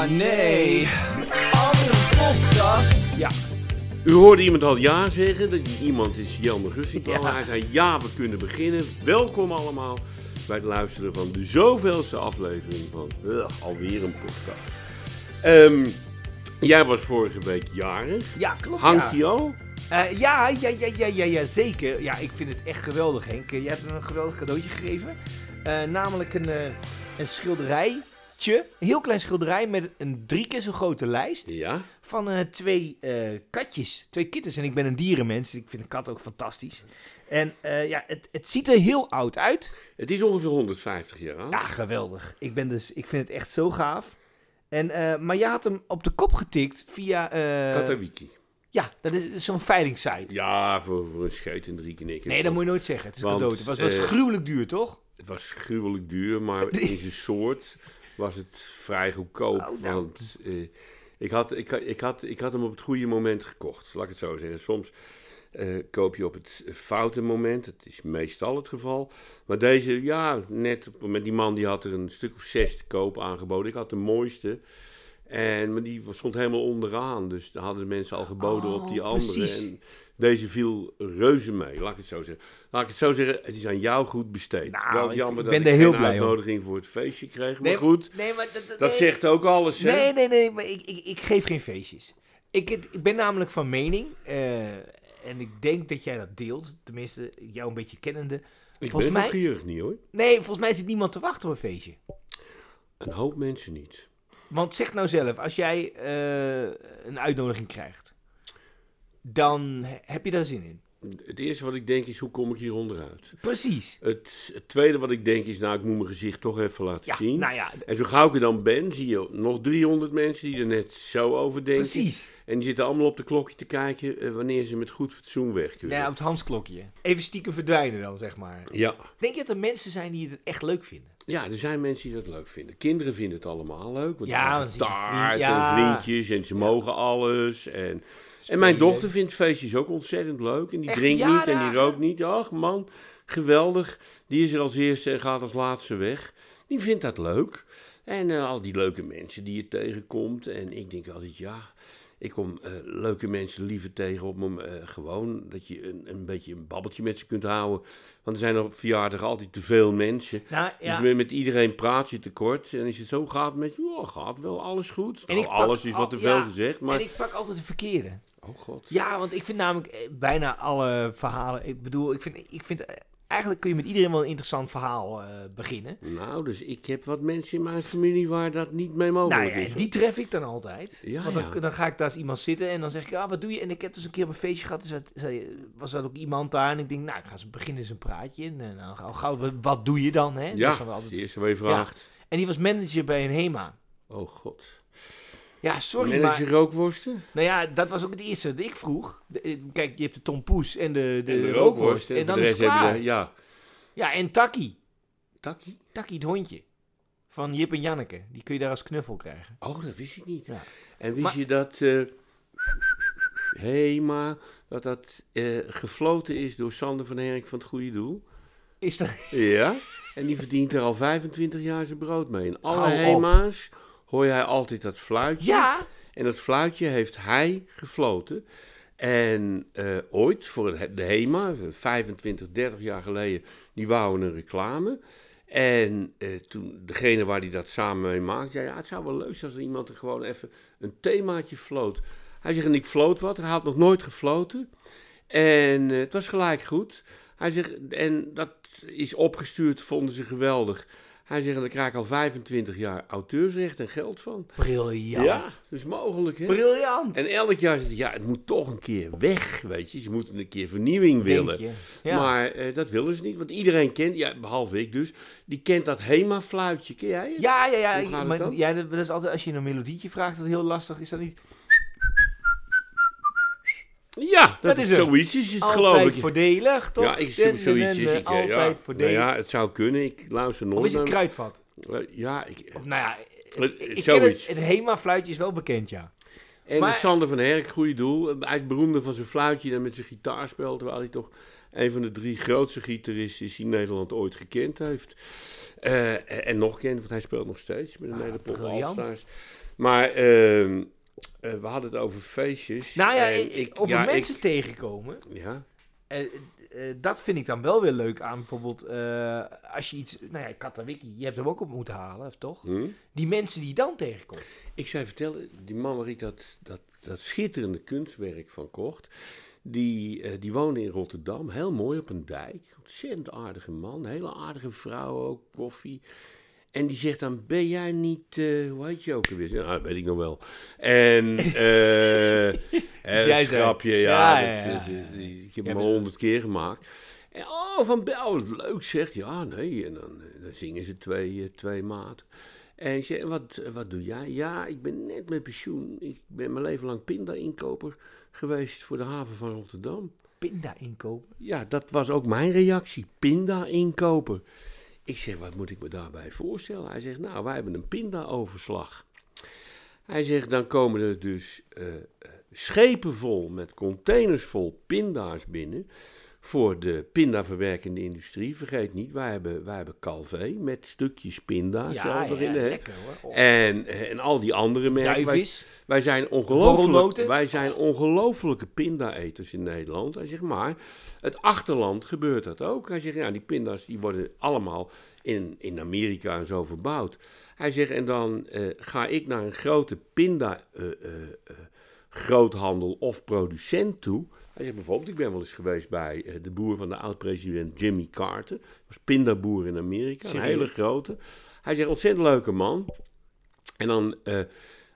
Oh nee. Een podcast. Ja. U hoorde iemand al ja zeggen. Dat iemand is Jelmer Gussingplan. Ja. Hij zei ja, we kunnen beginnen. Welkom allemaal bij het luisteren van de zoveelste aflevering van ugh, alweer een podcast. Ehm, jij was vorige week jarig. Ja, klopt. Hangt ja. die al? Eh, ja, ja, ja, ja, ja, ja, zeker. Ja, ik vind het echt geweldig, Henk. Eh, Jij hebt me een geweldig cadeautje gegeven. Eh, namelijk een, eh, een schilderijtje. Een heel klein schilderij met een drie keer zo grote lijst. Ja. Van eh, twee eh, katjes. Twee kittens. En ik ben een dierenmens. dus Ik vind een kat ook fantastisch. En eh, ja, het, het ziet er heel oud uit. Het is ongeveer 150 jaar oud. Ja, geweldig. Ik, ben dus, ik vind het echt zo gaaf. En, maar je had hem op de kop getikt via... Katawiki. ja, dat is zo'n veilingssite. Ja, voor, voor een scheet en drie knikkers. Nee, dat moet je nooit zeggen. Het is Want, cadeau. Het was, was gruwelijk duur, toch? Het was gruwelijk duur, maar in zijn soort was het vrij goedkoop. Oh, nou. Want eh, ik, had, ik, ik, had, ik had hem op het goede moment gekocht, laat ik het zo zeggen. Soms eh, koop je op het foute moment, dat is meestal het geval. Maar deze, ja, net op- met die man die had er een stuk of zes te koop aangeboden. Ik had de mooiste. En, maar die stond helemaal onderaan, dus daar hadden de mensen al geboden op die Oh, andere. precies. En deze viel reuze mee, laat ik het zo zeggen. Laat ik het zo zeggen, het is aan jou goed besteed. Nou, Wel ik- jammer ik dat ben ik er heel geen blij om. uitnodiging voor het feestje kreeg. Maar goed, nee, maar dat, dat nee. zegt ook alles, hè? Nee, nee, nee, maar ik, ik, ik geef geen feestjes. Ik, ik ben namelijk van mening, eh, en ik denk dat jij dat deelt, tenminste, jou een beetje kennende. ik volgens ben mij- gierig niet, hoor. Nee, volgens mij zit niemand te wachten op een feestje. Een hoop mensen niet. Want zeg nou zelf, als jij eh, een uitnodiging krijgt, dan he- heb je daar zin in. Het eerste wat ik denk is, hoe kom ik hier onderuit? Precies. Het, het tweede wat ik denk is, nou, ik moet mijn gezicht toch even laten Ja, zien. nou ja, En zo gauw ik er dan ben, zie je nog 300 mensen die er net zo over denken. precies. En die zitten allemaal op de klokje te kijken eh, wanneer ze met goed fatsoen weg kunnen. Ja, op het handsklokje. Even stiekem verdwijnen dan, zeg maar. ja. Denk je dat er mensen zijn die het echt leuk vinden? Ja, er zijn mensen die dat leuk vinden. Kinderen vinden het allemaal leuk. Want Ja, je taart vriend- ja. en vriendjes en ze mogen alles. En, en mijn dochter vindt feestjes ook ontzettend leuk. En die Echt drinkt niet en die rookt niet. Ach man, geweldig. Die is er als eerste en gaat als laatste weg. Die vindt dat leuk. En eh, al die leuke mensen die je tegenkomt. En ik denk altijd, ja... Ik kom eh, leuke mensen liever tegen op me. eh, gewoon dat je een, een beetje een babbeltje met ze kunt houden. Want er zijn op verjaardag altijd te veel mensen. Nou, Dus met, met iedereen praat je tekort. En is het zo gaat met je, oh, gaat wel alles goed. En Nou, alles is al- wat te veel ja, gezegd, maar... En ik pak altijd de verkeerde. Oh god. Ja, want ik vind namelijk eh, bijna alle verhalen. Ik bedoel, ik vind, ik vind eigenlijk kun je met iedereen wel een interessant verhaal eh, beginnen. Nou, dus ik heb wat mensen in mijn familie waar dat niet mee mogelijk Nou ja, is. hoor. die tref ik dan altijd. Ja, Want dan, ja. dan ga ik daar eens iemand zitten en dan zeg ik, ja, wat doe je? En ik heb dus een keer op een feestje gehad, dus was er ook iemand daar. En ik denk, nou, ik ga eens beginnen eens een praatje. En dan gauw, gauw, wat doe je dan? Hè? Dat is Ja, dan dat is altijd- eerste wat je vraagt. En die was manager bij een HEMA. Oh god. Ja, sorry, maar... rookworsten? Nou ja, dat was ook het eerste dat ik vroeg. De- eh, kijk, je hebt de tompoes en de, de, En de rookworst. rookworsten. En dan is het klaar. de- Ja. Ja, en Takkie. Takkie? Takkie het hondje. Van Jip en Janneke. Die kun je daar als knuffel krijgen. Oh, dat wist ik niet. Ja. En wist Maar- je dat... eh Hema, dat dat eh, gefloten is door Sander van Herk van het Goede Doel? Is dat... Ja, en die verdient er al 25 jaar zijn brood mee. In alle Hou op. HEMA's hoor jij altijd dat fluitje. Ja! En dat fluitje heeft hij gefloten. En eh, ooit, voor de HEMA, 25, 30 jaar geleden, die wouden een reclame. En eh, toen degene waar hij dat samen mee maakte, zei ja, het zou wel leuk zijn als er iemand er gewoon even een themaatje floot. Hij zegt, en ik floot wat, hij had nog nooit gefloten. En eh, het was gelijk goed. Hij zegt, en dat is opgestuurd, vonden ze geweldig. Hij zegt, en daar krijg ik al 25 jaar auteursrecht en geld van. Briljant. Ja, dus mogelijk, hè? Briljant. En elk jaar zegt hij, ja, het moet toch een keer weg, weet je. Ze moeten een keer vernieuwing Denk willen. Ja. Maar eh, dat willen ze niet, want iedereen kent, ja, behalve ik dus, die kent dat HEMA-fluitje. Ken jij het? ja, ja, ja. Maar, dan? ja, dat dat is altijd, als je een melodietje vraagt, dat is heel lastig. Is dat niet Ja, dat, Dat is zoiets, is het, altijd geloof ik. voordelig, toch? Ja, ik, zoiets is het, ja. Altijd ja. voordelig. Nou ja, het zou kunnen, ik luister nooit Of is het naar- kruidvat? Eh, Ja, ik, Of nou ja, Eh, ik ken het, zoiets. het HEMA-fluitje is wel bekend, ja. En Maar- Sander van Herk, goede doel. Hij is beroemde van zijn fluitje en met zijn gitaar speelt. Terwijl hij toch een van de drie grootste gitaristen is die Nederland ooit gekend heeft. Eh, en nog kent, want hij speelt nog steeds met de Ah, Nederpop briljant. Allstars. Maar ehm, eh, we hadden het over feestjes. Nou ja, en eh, over ja, mensen ik- tegenkomen. ja, Eh, dat vind ik dan wel weer leuk aan bijvoorbeeld als je iets... Nou ja, Katawiki, je hebt hem ook op moeten halen, of toch? hm? Die mensen die je dan tegenkomt. Ik zou je vertellen, die man waar ik dat, dat, dat schitterende kunstwerk van kocht, die, die woonde in Rotterdam, heel mooi op een dijk. Ontzettend aardige man, hele aardige vrouw ook, koffie. En die zegt dan, ben jij niet, eh, hoe heet je ook alweer? Nou, dat weet ik nog wel. En, jij zei- grapje, ja, Ja, ja, dat, ja, eh, ja. ik heb hem al honderd keer gemaakt. En, oh, van Bel, wat leuk zeg. Ja, nee, en dan, dan zingen ze twee, twee maten. En zeg, wat, wat doe jij? Ja, ik ben net met pensioen. Ik ben mijn leven lang pinda-inkoper geweest voor de haven van Rotterdam. Pinda inkopen. Ja, dat was ook mijn reactie. Pinda-inkoper. Ik zeg, wat moet ik me daarbij voorstellen? Hij zegt, nou, wij hebben een pinda-overslag. Hij zegt, dan komen er dus eh, eh, schepen vol met containers vol pinda's binnen voor de pindaverwerkende industrie. Vergeet niet, wij hebben, wij hebben Calvé met stukjes pinda zelf erin. lekker hoor. Oh, En, en al die andere merken. Wij, zijn ongelooflijk, wij zijn ongelofelijke pinda-eters in Nederland. Hij zegt, maar het achterland gebeurt dat ook. Hij zegt, ja, die pinda's die worden allemaal in, in Amerika en zo verbouwd. Hij zegt, en dan eh, ga ik naar een grote pinda eh, eh, groothandel of producent toe. Hij zegt bijvoorbeeld, ik ben wel eens geweest bij eh, de boer van de oud-president Jimmy Carter. Dat was pindaboer in Amerika, een hele grote. Hij zegt, ontzettend leuke man. En dan, eh,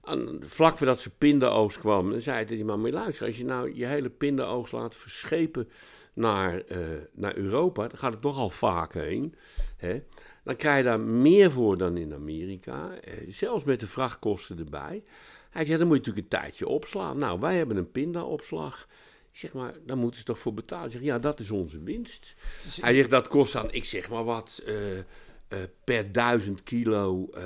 aan, vlak voordat ze pindaoogst kwam, dan zei hij tegen die man, maar luister, als je nou je hele pindaoogst laat verschepen naar, eh, naar Europa, dan gaat het toch al vaak heen, hè, dan krijg je daar meer voor dan in Amerika, zelfs met de vrachtkosten erbij. Hij zegt, dan moet je natuurlijk een tijdje opslaan. Nou, wij hebben een pindaopslag. Ik zeg maar, daar moeten ze toch voor betalen? Zeg, ja, dat is onze winst. Hij zegt, dat kost dan, ik zeg maar wat, eh, eh, per duizend kilo eh,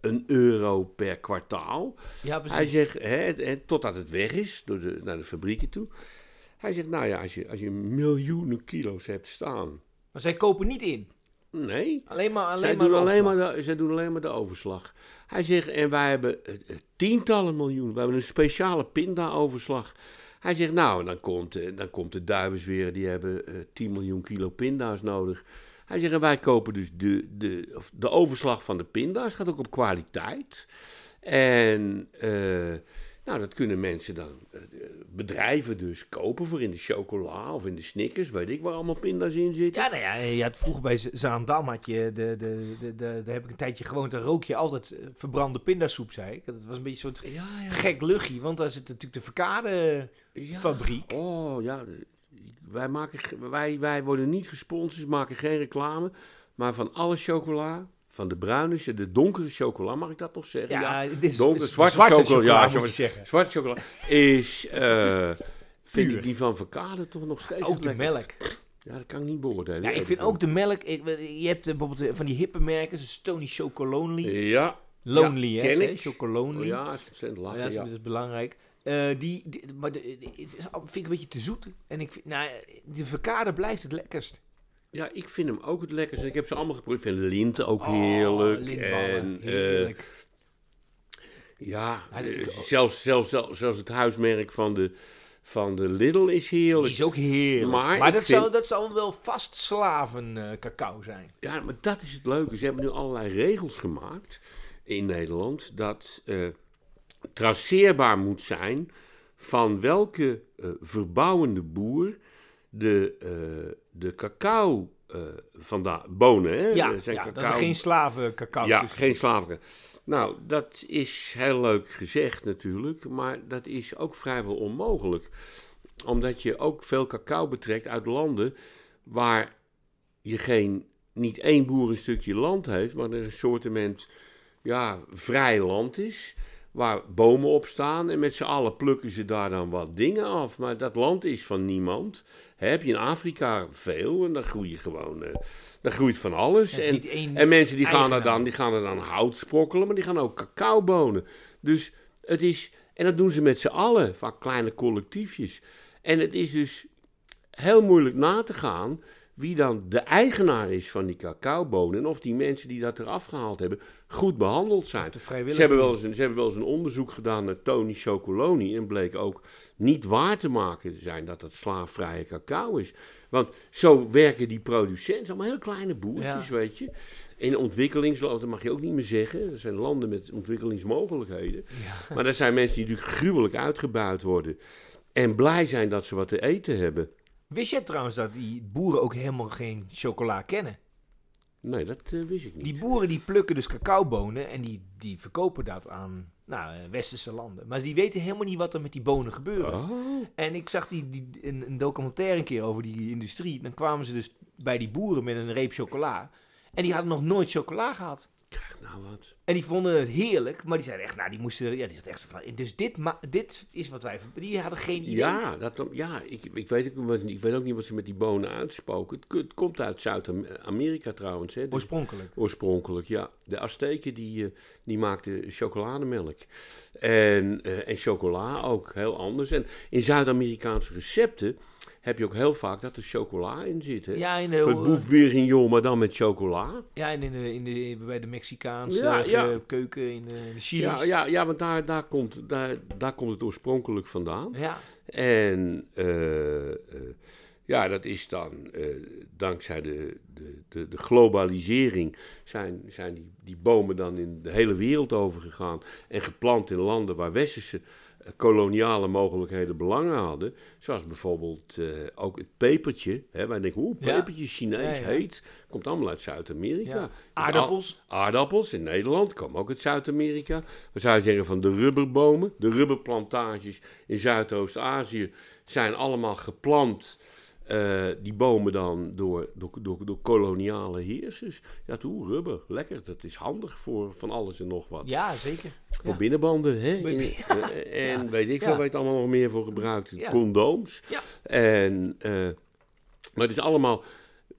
een euro per kwartaal. Ja, Hij precies. zegt, hè, totdat het weg is, door de, naar de fabrieken toe. Hij zegt, nou ja, als je, als je miljoenen kilo's hebt staan. Maar zij kopen niet in. Nee, Alleen maar, alleen zij, maar doen alleen maar de, zij doen alleen maar de overslag. Hij zegt, en wij hebben tientallen miljoen. We hebben een speciale pinda-overslag. Hij zegt, nou, dan komt, eh, dan komt de duivens weer, die hebben eh 10 miljoen kilo pinda's nodig. Hij zegt, en wij kopen dus de, de, de overslag van de pinda's, gaat ook op kwaliteit. En eh, nou, dat kunnen mensen dan, eh, bedrijven dus, kopen voor in de chocola of in de Snickers, weet ik waar allemaal pinda's in zitten. Ja, nou ja, je had vroeger bij Zaandam had je, de, de, de, de, daar heb ik een tijdje gewoond, daar rook je altijd eh, verbrande pindasoep, zei ik. Dat was een beetje een soort Ja, ja. gek luchtje, want daar zit natuurlijk de verkade Ja. fabriek. Oh ja, wij, maken, wij, wij worden niet gesponsord, maken geen reclame. Maar van alle chocola, van de bruine, de donkere chocola, mag ik dat nog zeggen? Ja, dit is, donker, is zwarte, chocola, ja, zwarte, zeggen. zwarte chocola is, eh, vind ik die van Verkade toch nog steeds Ook de melk. Ja, dat kan ik niet beoordelen. Ja, ik vind ook de melk. ik- je hebt eh, bijvoorbeeld eh, van die hippe merken, zoals Stony Chocolonely. Ja, Lonely, ja, hè? Chocolonely. oh, ja, Ja, dat is, Ja, dat is belangrijk. Eh, die, die- maar de, het is, vind ik een beetje te zoet. En ik vind, nou, de verkade blijft het lekkerst. Ja, ik vind hem ook het lekkerste. Ik heb ze allemaal geproefd. Ik vind linten ook Oh, heerlijk. en, eh, heerlijk. Ja, Ja, eh, zelfs, zelfs, zelfs, zelfs het huismerk van de, van de Lidl is Die heerlijk. is ook heerlijk. Maar dat, vind- zou, dat zou wel vast slaven cacao zijn. Ja, maar dat is het leuke. Ze hebben nu allerlei regels gemaakt in Nederland dat eh, traceerbaar moet zijn van welke verbouwende boer de, eh, de cacao vandaan, bonen, hè? Ja, zijn ja dat er geen slaven cacao Ja, tussen geen slaven. Nou, dat is heel leuk gezegd natuurlijk, maar dat is ook vrijwel onmogelijk. Omdat je ook veel cacao betrekt uit landen waar je geen, niet één boer een stukje land heeft, maar er een soortement ja, vrij land is. Waar bomen op staan en met z'n allen plukken ze daar dan wat dingen af. Maar dat land is van niemand. Heb je in Afrika veel en dan groeit gewoon, eh dan groeit van alles. Ja, en, en mensen die gaan, er dan, die gaan er dan hout sprokkelen, maar die gaan ook cacao bonen. Dus het is, en dat doen ze met z'n allen, vaak kleine collectiefjes. En het is dus heel moeilijk na te gaan wie dan de eigenaar is van die cacaobonen. En of die mensen die dat eraf gehaald hebben goed behandeld zijn. Ze hebben, wel eens een, ze hebben wel eens een onderzoek gedaan naar Tony Chocoloni. En bleek ook niet waar te maken te zijn dat dat slaafvrije cacao is. Want zo werken die producenten, allemaal heel kleine boertjes, Ja. weet je. In ontwikkelingslanden, dat mag je ook niet meer zeggen. Er zijn landen met ontwikkelingsmogelijkheden. Maar er zijn mensen die natuurlijk gruwelijk uitgebuit worden. En blij zijn dat ze wat te eten hebben. Wist jij trouwens dat die boeren ook helemaal geen chocola kennen? Nee, dat eh, wist ik niet. Die boeren die plukken dus cacaobonen en die, die verkopen dat aan nou, eh, westerse landen. Maar die weten helemaal niet wat er met die bonen gebeurt. Oh, En ik zag die, die, een, een documentaire een keer over die industrie. Dan kwamen ze dus bij die boeren met een reep chocola. En die hadden nog nooit chocola gehad. Krijg nou wat. En die vonden het heerlijk, maar die zeiden echt, nou, die moesten, ja, die zat echt zo van, dus dit, dit is wat wij, die hadden geen idee. Ja, dat, ja ik, ik, weet ook, ik weet ook niet wat ze met die bonen uitspoken. Het, het komt uit Zuid-Amerika trouwens. Hè. Oorspronkelijk. Oorspronkelijk, ja. De Azteken die, eh, die maakten chocolademelk. En, eh, en chocola ook, heel anders. En in Zuid-Amerikaanse recepten heb je ook heel vaak dat er chocola in zit. Hè? Ja, in de, boef bourguignon, maar dan met chocola. ja, en in de, in de, bij de Mexicaanse Ja, eh, ja. keuken, in de, in de. Ja, ja, ja want daar, daar, komt, daar, daar komt het oorspronkelijk vandaan. Ja. En eh, eh, ja, dat is dan eh, dankzij de, de, de, de globalisering zijn, zijn die, die bomen dan in de hele wereld overgegaan en geplant in landen waar westerse eh, koloniale mogelijkheden belangen hadden. Zoals bijvoorbeeld eh, ook het pepertje. Hè, wij denken, oeh, Ja. pepertje, Chinees, Ja, ja. heet. Komt allemaal uit Zuid-Amerika. Dus Aardappels. aardappels in Nederland komen ook uit Zuid-Amerika. We zouden zeggen van de rubberbomen. De rubberplantages in Zuidoost-Azië zijn allemaal geplant. Eh, die bomen dan door, door, door, door koloniale heersers. Ja, toe, rubber, lekker. Dat is handig voor van alles en nog wat. Ja, zeker. Voor Ja. binnenbanden, hè? In- eh, en Ja. weet ik veel waar je het allemaal nog meer voor gebruikt. Condooms. Ja. En, eh, maar het is allemaal,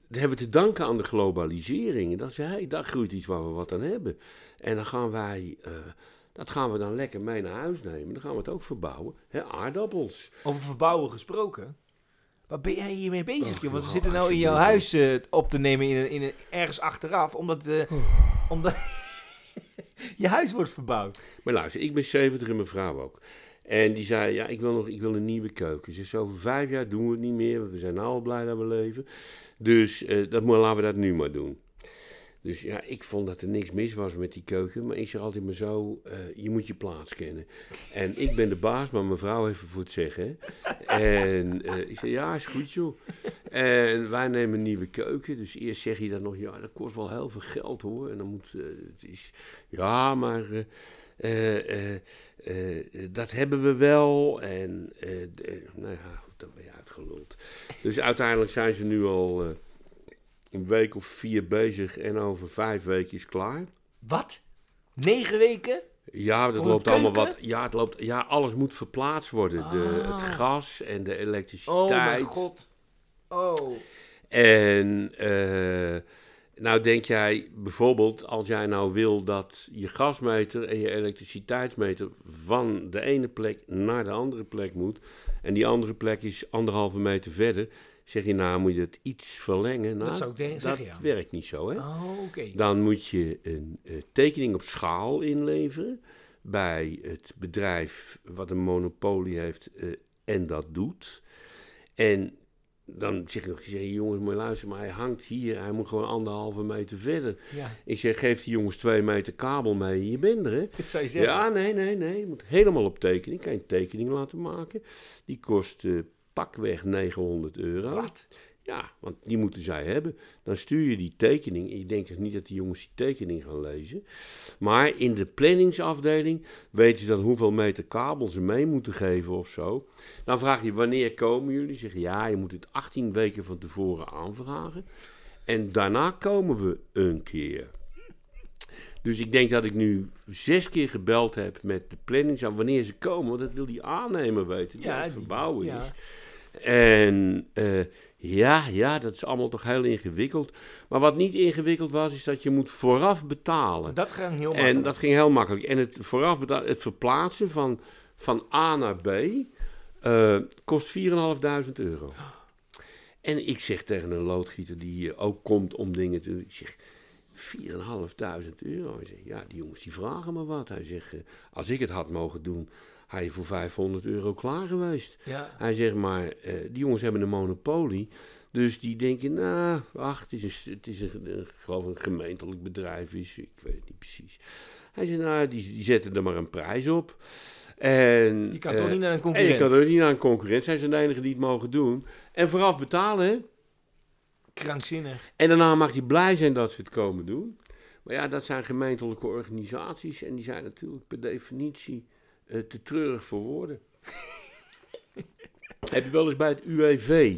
dat hebben we te danken aan de globalisering. En dat is, hey, daar groeit iets waar we wat aan hebben. En dan gaan wij, eh, dat gaan we dan lekker mee naar huis nemen. Dan gaan we het ook verbouwen. Aardappels. Over verbouwen gesproken. Waar ben jij hiermee bezig, joh? Want we zitten nou in jouw huis eh, op te nemen in, in ergens achteraf, omdat, eh, omdat je huis wordt verbouwd. Maar luister, ik ben 70 en mijn vrouw ook. En die zei, ja, ik wil nog ik wil een nieuwe keuken. Ze zegt, over vijf jaar doen we het niet meer, want we zijn nou al blij dat we leven. Dus eh, dat, laten we dat nu maar doen. Dus ja, ik vond dat er niks mis was met die keuken. Maar ik zeg altijd maar zo, eh, je moet je plaats kennen. En ik ben de baas, maar mijn vrouw heeft voor het zeggen. En eh, ik zei, ja, is goed joh. En wij nemen een nieuwe keuken. Dus eerst zeg je dan nog, ja, dat kost wel heel veel geld hoor. En dan moet, eh, het is, ja, maar... dat hebben we wel. En nou ja, goed, dan ben je uitgeluld. Dus uiteindelijk zijn ze nu al een week of vier bezig en over vijf weken is klaar. Wat? Negen weken? Ja, dat loopt allemaal wat. Ja, het loopt, ja, alles moet verplaatst worden. De, Ah. het gas en de Oh elektriciteit. mijn god. Oh. En eh, nou denk jij bijvoorbeeld, als jij nou wil dat je gasmeter en je elektriciteitsmeter van de ene plek naar de andere plek moet, en die andere plek is anderhalve meter verder, zeg je nou moet je het iets verlengen. Nou, Dat zou ik denken, dat ja. werkt niet zo, hè? Oh. Dan moet je een eh, tekening op schaal inleveren bij het bedrijf wat een monopolie heeft eh, en dat doet. En dan zeg ik nog, zeg, jongens, moet je luisteren, maar hij hangt hier, hij moet gewoon anderhalve meter verder. Ja, Ik zeg, geef die jongens twee meter kabel mee, je bent er, hè? zou je zeggen. Ja, nee, nee, nee, je moet helemaal op tekening, kan je een tekening laten maken. Die kost eh, pakweg 900 euro. Wat? Ja, want die moeten zij hebben. Dan stuur je die tekening. En je denkt dus niet dat die jongens die tekening gaan lezen. Maar in de planningsafdeling weten ze dan hoeveel meter kabel ze mee moeten geven of zo. Dan vraag je wanneer komen jullie? Zeggen ja, je moet het 18 weken van tevoren aanvragen. En daarna komen we een keer. Dus ik denk dat ik nu zes keer gebeld heb met de planning aan wanneer ze komen. Want dat wil die aannemer weten, die Ja, aan het die- verbouwen ja. is. En eh, ja, ja, dat is allemaal toch heel ingewikkeld. Maar wat niet ingewikkeld was, is dat je moet vooraf betalen. Dat ging heel makkelijk. En dat ging heel makkelijk. En het vooraf betalen, het verplaatsen van, van A naar B eh, kost 4.500 euro. En ik zeg tegen een loodgieter die hier ook komt om dingen te doen. Ik zeg, 4.500 euro. Hij zegt, ja, die jongens die vragen me wat. Hij zegt, eh, als ik het had mogen doen, had je voor 500 euro klaar geweest. Ja. Hij zegt, maar eh, die jongens hebben een monopolie. Dus die denken, nou, ach, het is, een, het is een, ik geloof een gemeentelijk bedrijf is. Ik weet het niet precies. Hij zegt, nou, die, die zetten er maar een prijs op. En, Je kan eh, toch niet naar een en je concurrent? kan er niet naar een concurrent. Zij zijn de enigen die het mogen doen. En vooraf betalen, hè. Krankzinnig. En daarna mag je blij zijn dat ze het komen doen. Maar ja, dat zijn gemeentelijke organisaties. En die zijn natuurlijk per definitie eh, te treurig voor woorden. Heb je wel eens bij het UWV?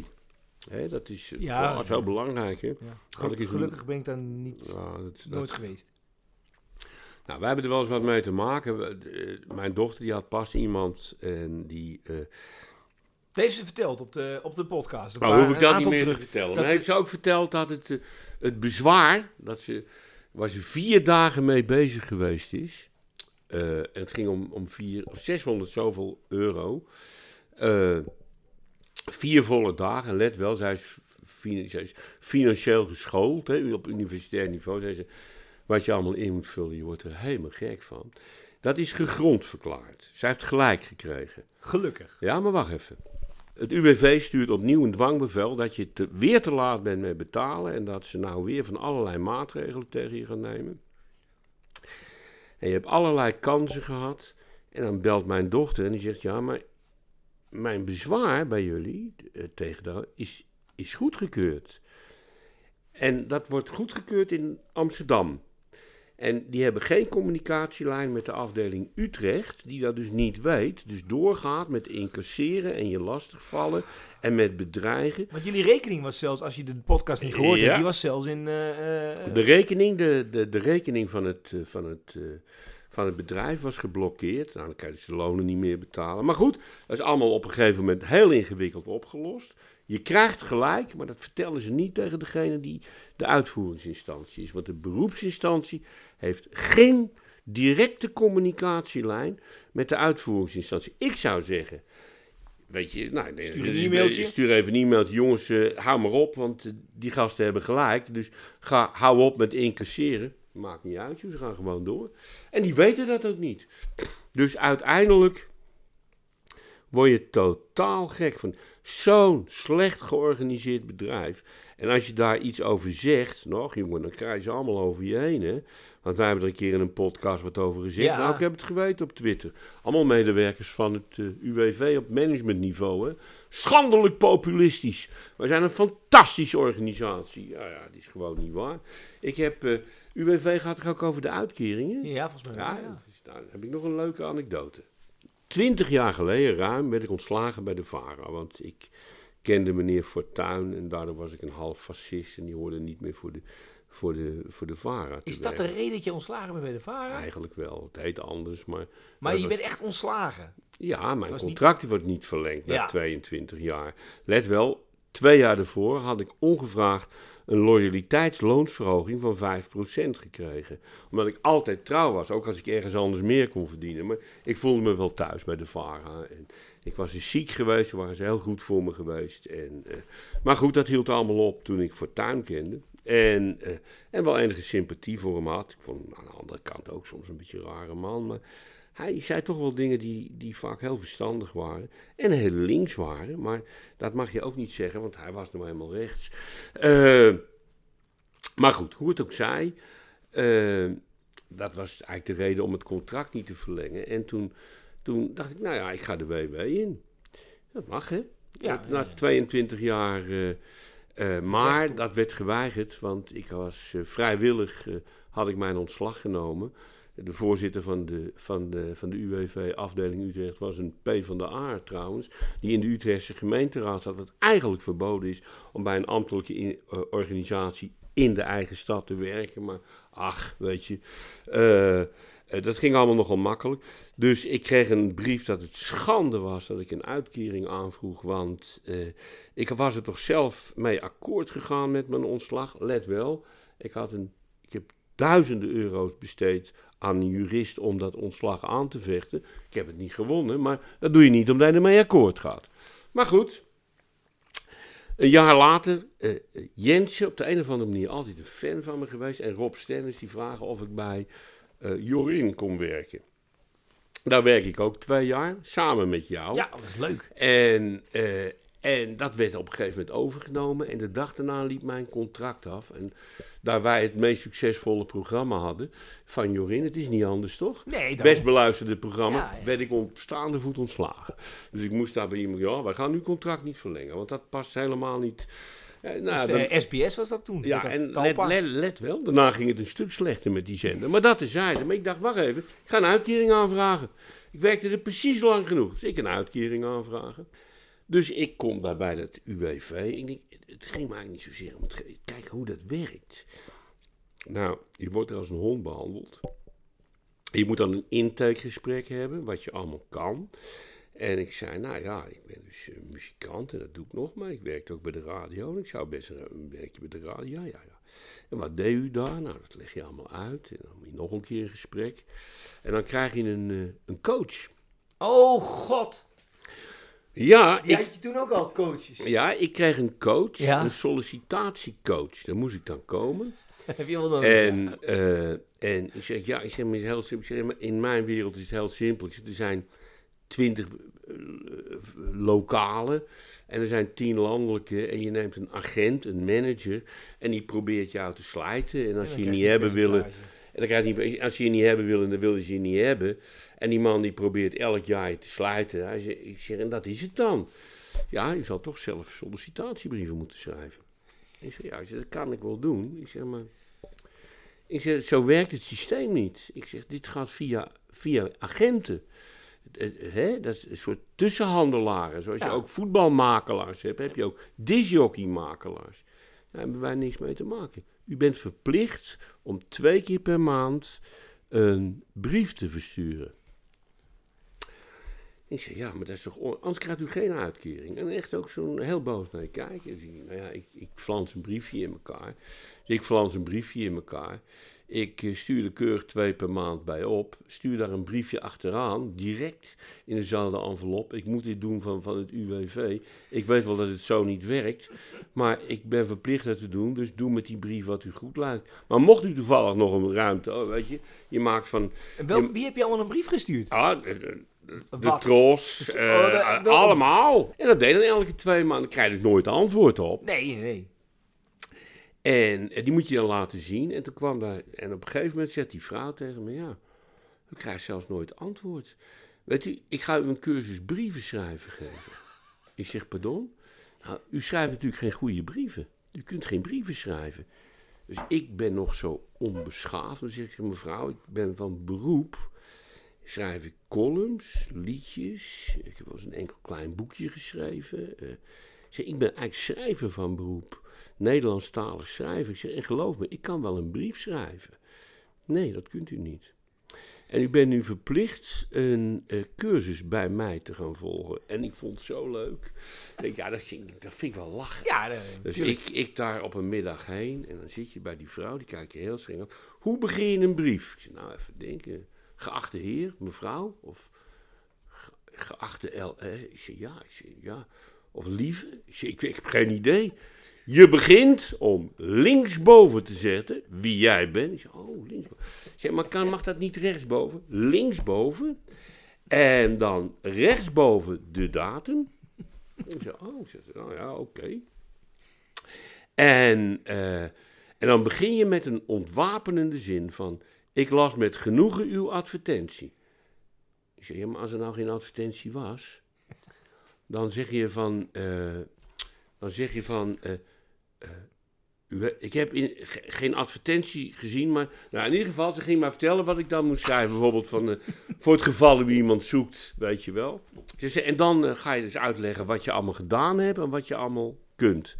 Hè, dat is eh, Ja. heel belangrijk, hè? Ja. Gelukkig Gelukkig ben ik daar niet, Ja, dat, dat- nooit geweest. Nou, wij hebben er wel eens wat mee te maken. Eh, mijn dochter die had pas iemand en die... Heeft ze verteld op de, op de podcast. Nou, hoef ik dat niet meer terug. te vertellen. dat heeft ze ook verteld dat het, eh, het bezwaar, dat ze, waar ze vier dagen mee bezig geweest is. eh, en het ging om, om vier, of 600 zoveel euro. eh, vier volle dagen. Let wel, zij is, fi- zij is financieel geschoold hè, op universitair niveau. Zei ze, wat je allemaal in moet vullen, je wordt er helemaal gek van. Dat is gegrond verklaard. Zij heeft gelijk gekregen. Gelukkig. Ja, maar wacht even. Het UWV stuurt opnieuw een dwangbevel dat je weer te laat bent met betalen en dat ze nou weer van allerlei maatregelen tegen je gaan nemen. En je hebt allerlei kansen gehad. En dan belt mijn dochter en die zegt: Ja, maar mijn bezwaar bij jullie eh, tegen dat is, is goedgekeurd. En dat wordt goedgekeurd in Amsterdam. En die hebben geen communicatielijn met de afdeling Utrecht, die dat dus niet weet. Dus doorgaat met incasseren en je lastigvallen en met bedreigen. Want jullie rekening was zelfs, als je de podcast niet gehoord Ja. hebt, die was zelfs in... eh, eh, De rekening, de, de, de rekening van, het, eh, van, het, van het bedrijf was geblokkeerd. Nou, dan kan je dus de lonen niet meer betalen. Maar goed, dat is allemaal op een gegeven moment heel ingewikkeld opgelost. Je krijgt gelijk, maar dat vertellen ze niet tegen degene die de uitvoeringsinstantie is. Want de beroepsinstantie heeft geen directe communicatielijn met de uitvoeringsinstantie. Ik zou zeggen, weet je, nou, nee, Stuur een e-mailtje. Stuur even een e-mailtje. Jongens, eh, hou maar op, want eh, die gasten hebben gelijk. Dus ga, hou op met incasseren. Maakt niet uit, ze gaan gewoon door. En die weten dat ook niet. Dus uiteindelijk word je totaal gek van. Zo'n slecht georganiseerd bedrijf. En als je daar iets over zegt, nog jongen, dan krijgen ze allemaal over je heen. Hè? Want wij hebben er een keer in een podcast wat over gezegd. Ja. Nou, ik heb het geweten op Twitter. Allemaal medewerkers van het eh, UWV op managementniveau. Hè? Schandelijk populistisch. Wij zijn een fantastische organisatie. Ja, ja, die is gewoon niet waar. Ik heb. eh, UWV gaat toch ook over de uitkeringen? ja, volgens mij Ja, ja. dus daar heb ik nog een leuke anekdote. Twintig jaar geleden ruim werd ik ontslagen bij de VARA. Want ik kende meneer Fortuyn en daardoor was ik een half fascist. En die hoorde niet meer voor de, voor de, voor de VARA te Is dat de reden dat je ontslagen bent bij de VARA? Eigenlijk wel. Het heet anders, maar... maar je was- bent echt ontslagen. Ja, mijn contract wordt niet verlengd na Ja. 22 jaar. Let wel, twee jaar daarvoor had ik ongevraagd een loyaliteitsloonsverhoging van 5% gekregen. Omdat ik altijd trouw was, ook als ik ergens anders meer kon verdienen. Maar ik voelde me wel thuis bij de VARA. En ik was eens ziek geweest, toen waren ze heel goed voor me geweest. En, eh, maar goed, dat hield allemaal op toen ik Fortuyn kende. En, eh, en wel enige sympathie voor hem had. Ik vond hem aan de andere kant ook soms een beetje een rare man. Maar hij zei toch wel dingen die, die vaak heel verstandig waren. En heel links waren. Maar dat mag je ook niet zeggen, want hij was nou helemaal rechts. Eh, maar goed, hoe het ook zij. eh, dat was eigenlijk de reden om het contract niet te verlengen. En toen, toen dacht ik, nou ja, ik ga de WW in. Dat mag, hè? Ja, Na ja, ja. 22 jaar. eh, maar dat werd geweigerd, want ik was vrijwillig, had ik mijn ontslag genomen. De voorzitter van de, van de, van de UWV afdeling Utrecht was een P van de A trouwens, die in de Utrechtse gemeenteraad zat, wat eigenlijk verboden is om bij een ambtelijke in- eh, organisatie in de eigen stad te werken. Maar ach, weet je, eh, eh, dat ging allemaal nogal makkelijk. Dus ik kreeg een brief dat het schande was dat ik een uitkering aanvroeg, want ik was er toch zelf mee akkoord gegaan met mijn ontslag. Let wel, ik, had een, duizenden euro's besteed aan een jurist om dat ontslag aan te vechten. Ik heb het niet gewonnen, maar dat doe je niet omdat je ermee akkoord gaat. Maar goed, Een jaar later, eh eh, Jensje, op de een of andere manier altijd een fan van me geweest. En Rob Stennis, die vragen of ik bij eh, Jorin kon werken. Daar werk ik ook twee jaar, samen met jou. Ja, dat is leuk. En, en dat werd op een gegeven moment overgenomen. En de dag daarna liep mijn contract af. En daar wij het meest succesvolle programma hadden van Jorin, het is niet anders toch? Nee, dan... Best beluisterde programma, Ja, ja. werd ik op staande voet ontslagen. Dus ik moest daar bij iemand, ja, wij gaan uw contract niet verlengen, want dat past helemaal niet. Eh, nou, Dus dan- de SBS was dat toen. ja, dat en let, Talpa. let, let wel, daarna ging het een stuk slechter met die zender. Maar dat is zijde. Maar ik dacht, wacht even, ik ga een uitkering aanvragen. Ik werkte er precies lang genoeg, dus ik een uitkering aanvragen. Dus ik kom daar bij dat UWV. Ik het ging eigenlijk niet zozeer om het kijken hoe dat werkt. Nou, je wordt er als een hond behandeld. Je moet dan een intakegesprek hebben, wat je allemaal kan. En ik zei, nou ja, ik ben dus eh, muzikant en dat doe ik nog, maar ik werkte ook bij de radio. En ik zou best een, een werkje bij de radio, ja, ja, ja. En wat deed u daar? Nou, dat leg je allemaal uit. En dan moet je nog een keer een gesprek. En dan krijg je een, eh, een coach. Oh god. Ja, ik, had je toen ook al coaches. ja, ik kreeg een coach, Ja. een sollicitatiecoach. Daar moest ik dan komen. Heb je wel dan? En, eh, en ik zeg, ja, ik zeg, maar het is heel simpel. Ik zeg, maar in mijn wereld is het heel simpel. Ik zeg, Er zijn twintig eh, lokale en er zijn tien landelijke. En je neemt een agent, een manager, en die probeert jou te slijten. En als je je niet hebben willen, percentage. En dan krijg je niet, als je je niet hebben willen, dan willen ze je niet hebben. En die man die probeert elk jaar je te slijten. Hij zegt, ik zeg, en dat is het dan. Ja, je zal toch zelf sollicitatiebrieven moeten schrijven. Ik zeg, ja, ik zeg, dat kan ik wel doen. Ik zeg, maar... Ik zeg, zo werkt het systeem niet. Ik zeg, dit gaat via, via agenten. Dat is een soort tussenhandelaren. Zoals je ook voetbalmakelaars hebt, heb je ook disjockeymakelaars. Daar hebben wij niks mee te maken. U bent verplicht om twee keer per maand een brief te versturen. Ik zeg, ja, maar dat is toch... Anders krijgt u geen uitkering. En echt ook zo'n heel boos naar je kijken. Je, nou ja, ik, ik flans een briefje in elkaar. Dus ik flans een briefje in elkaar. Ik eh, stuur er keurig twee per maand bij op. Stuur daar een briefje achteraan, direct in dezelfde envelop. Ik moet dit doen van, van het UWV. Ik weet wel dat het zo niet werkt, maar ik ben verplicht dat te doen. Dus doe met die brief wat u goed lijkt. Maar mocht u toevallig nog een ruimte, oh, weet je, je maakt van wel, wie heb je allemaal een brief gestuurd? Ah, de, de, de, de Wat? tros, De- eh, oh, de- wel- allemaal. En dat deed dan elke twee maanden. Dan krijg je dus nooit antwoord op. Nee, nee. En eh, die moet je dan laten zien. En toen kwam daar, en op een gegeven moment zegt die vrouw tegen me, ja, u krijgt zelfs nooit antwoord. Weet u, ik ga u een cursus brieven schrijven geven. Ik zeg, pardon? Nou, u schrijft natuurlijk geen goede brieven. U kunt geen brieven schrijven. Dus ik ben nog zo onbeschaafd. Dan zeg ik, mevrouw, ik ben van beroep. Schrijf ik columns, liedjes. Ik heb wel eens een enkel klein boekje geschreven. Eh, ik zeg, ik ben eigenlijk schrijver van beroep. Nederlandstalig schrijver. Ik zeg, en geloof me, ik kan wel een brief schrijven. Nee, dat kunt u niet. En u bent nu verplicht een eh, cursus bij mij te gaan volgen. En ik vond het zo leuk. Ik denk, ja, dat vind, ik- dat vind ik wel lachen. Ja, Dus tuurlijk. ik, ik daar op een middag heen en dan zit je bij die vrouw, die kijkt je heel streng aan. Hoe begin je een brief? Ik zeg, nou even denken. Geachte heer, mevrouw, of ge- geachte L. eh, Ik zeg, ja, ik zeg, ja. Of lieve? Ik zeg, ik, ik heb geen idee. Je begint om linksboven te zetten wie jij bent. Zeg, oh, linksboven. Zeg, maar kan, mag dat niet rechtsboven? Linksboven. En dan rechtsboven de datum. Ik zeg, oh, nou ja, oké. En, eh, en dan begin je met een ontwapenende zin van... Ik las met genoegen uw advertentie. Ik zeg, ja, maar als er nou geen advertentie was... Dan zeg je van... eh, dan zeg je van... eh, eh, ik heb geen advertentie gezien, maar nou, in ieder geval, ze ging maar vertellen wat ik dan moest schrijven. Bijvoorbeeld van, eh, voor het geval wie iemand zoekt, weet je wel. Ze zei, en dan eh, ga je dus uitleggen wat je allemaal gedaan hebt en wat je allemaal kunt.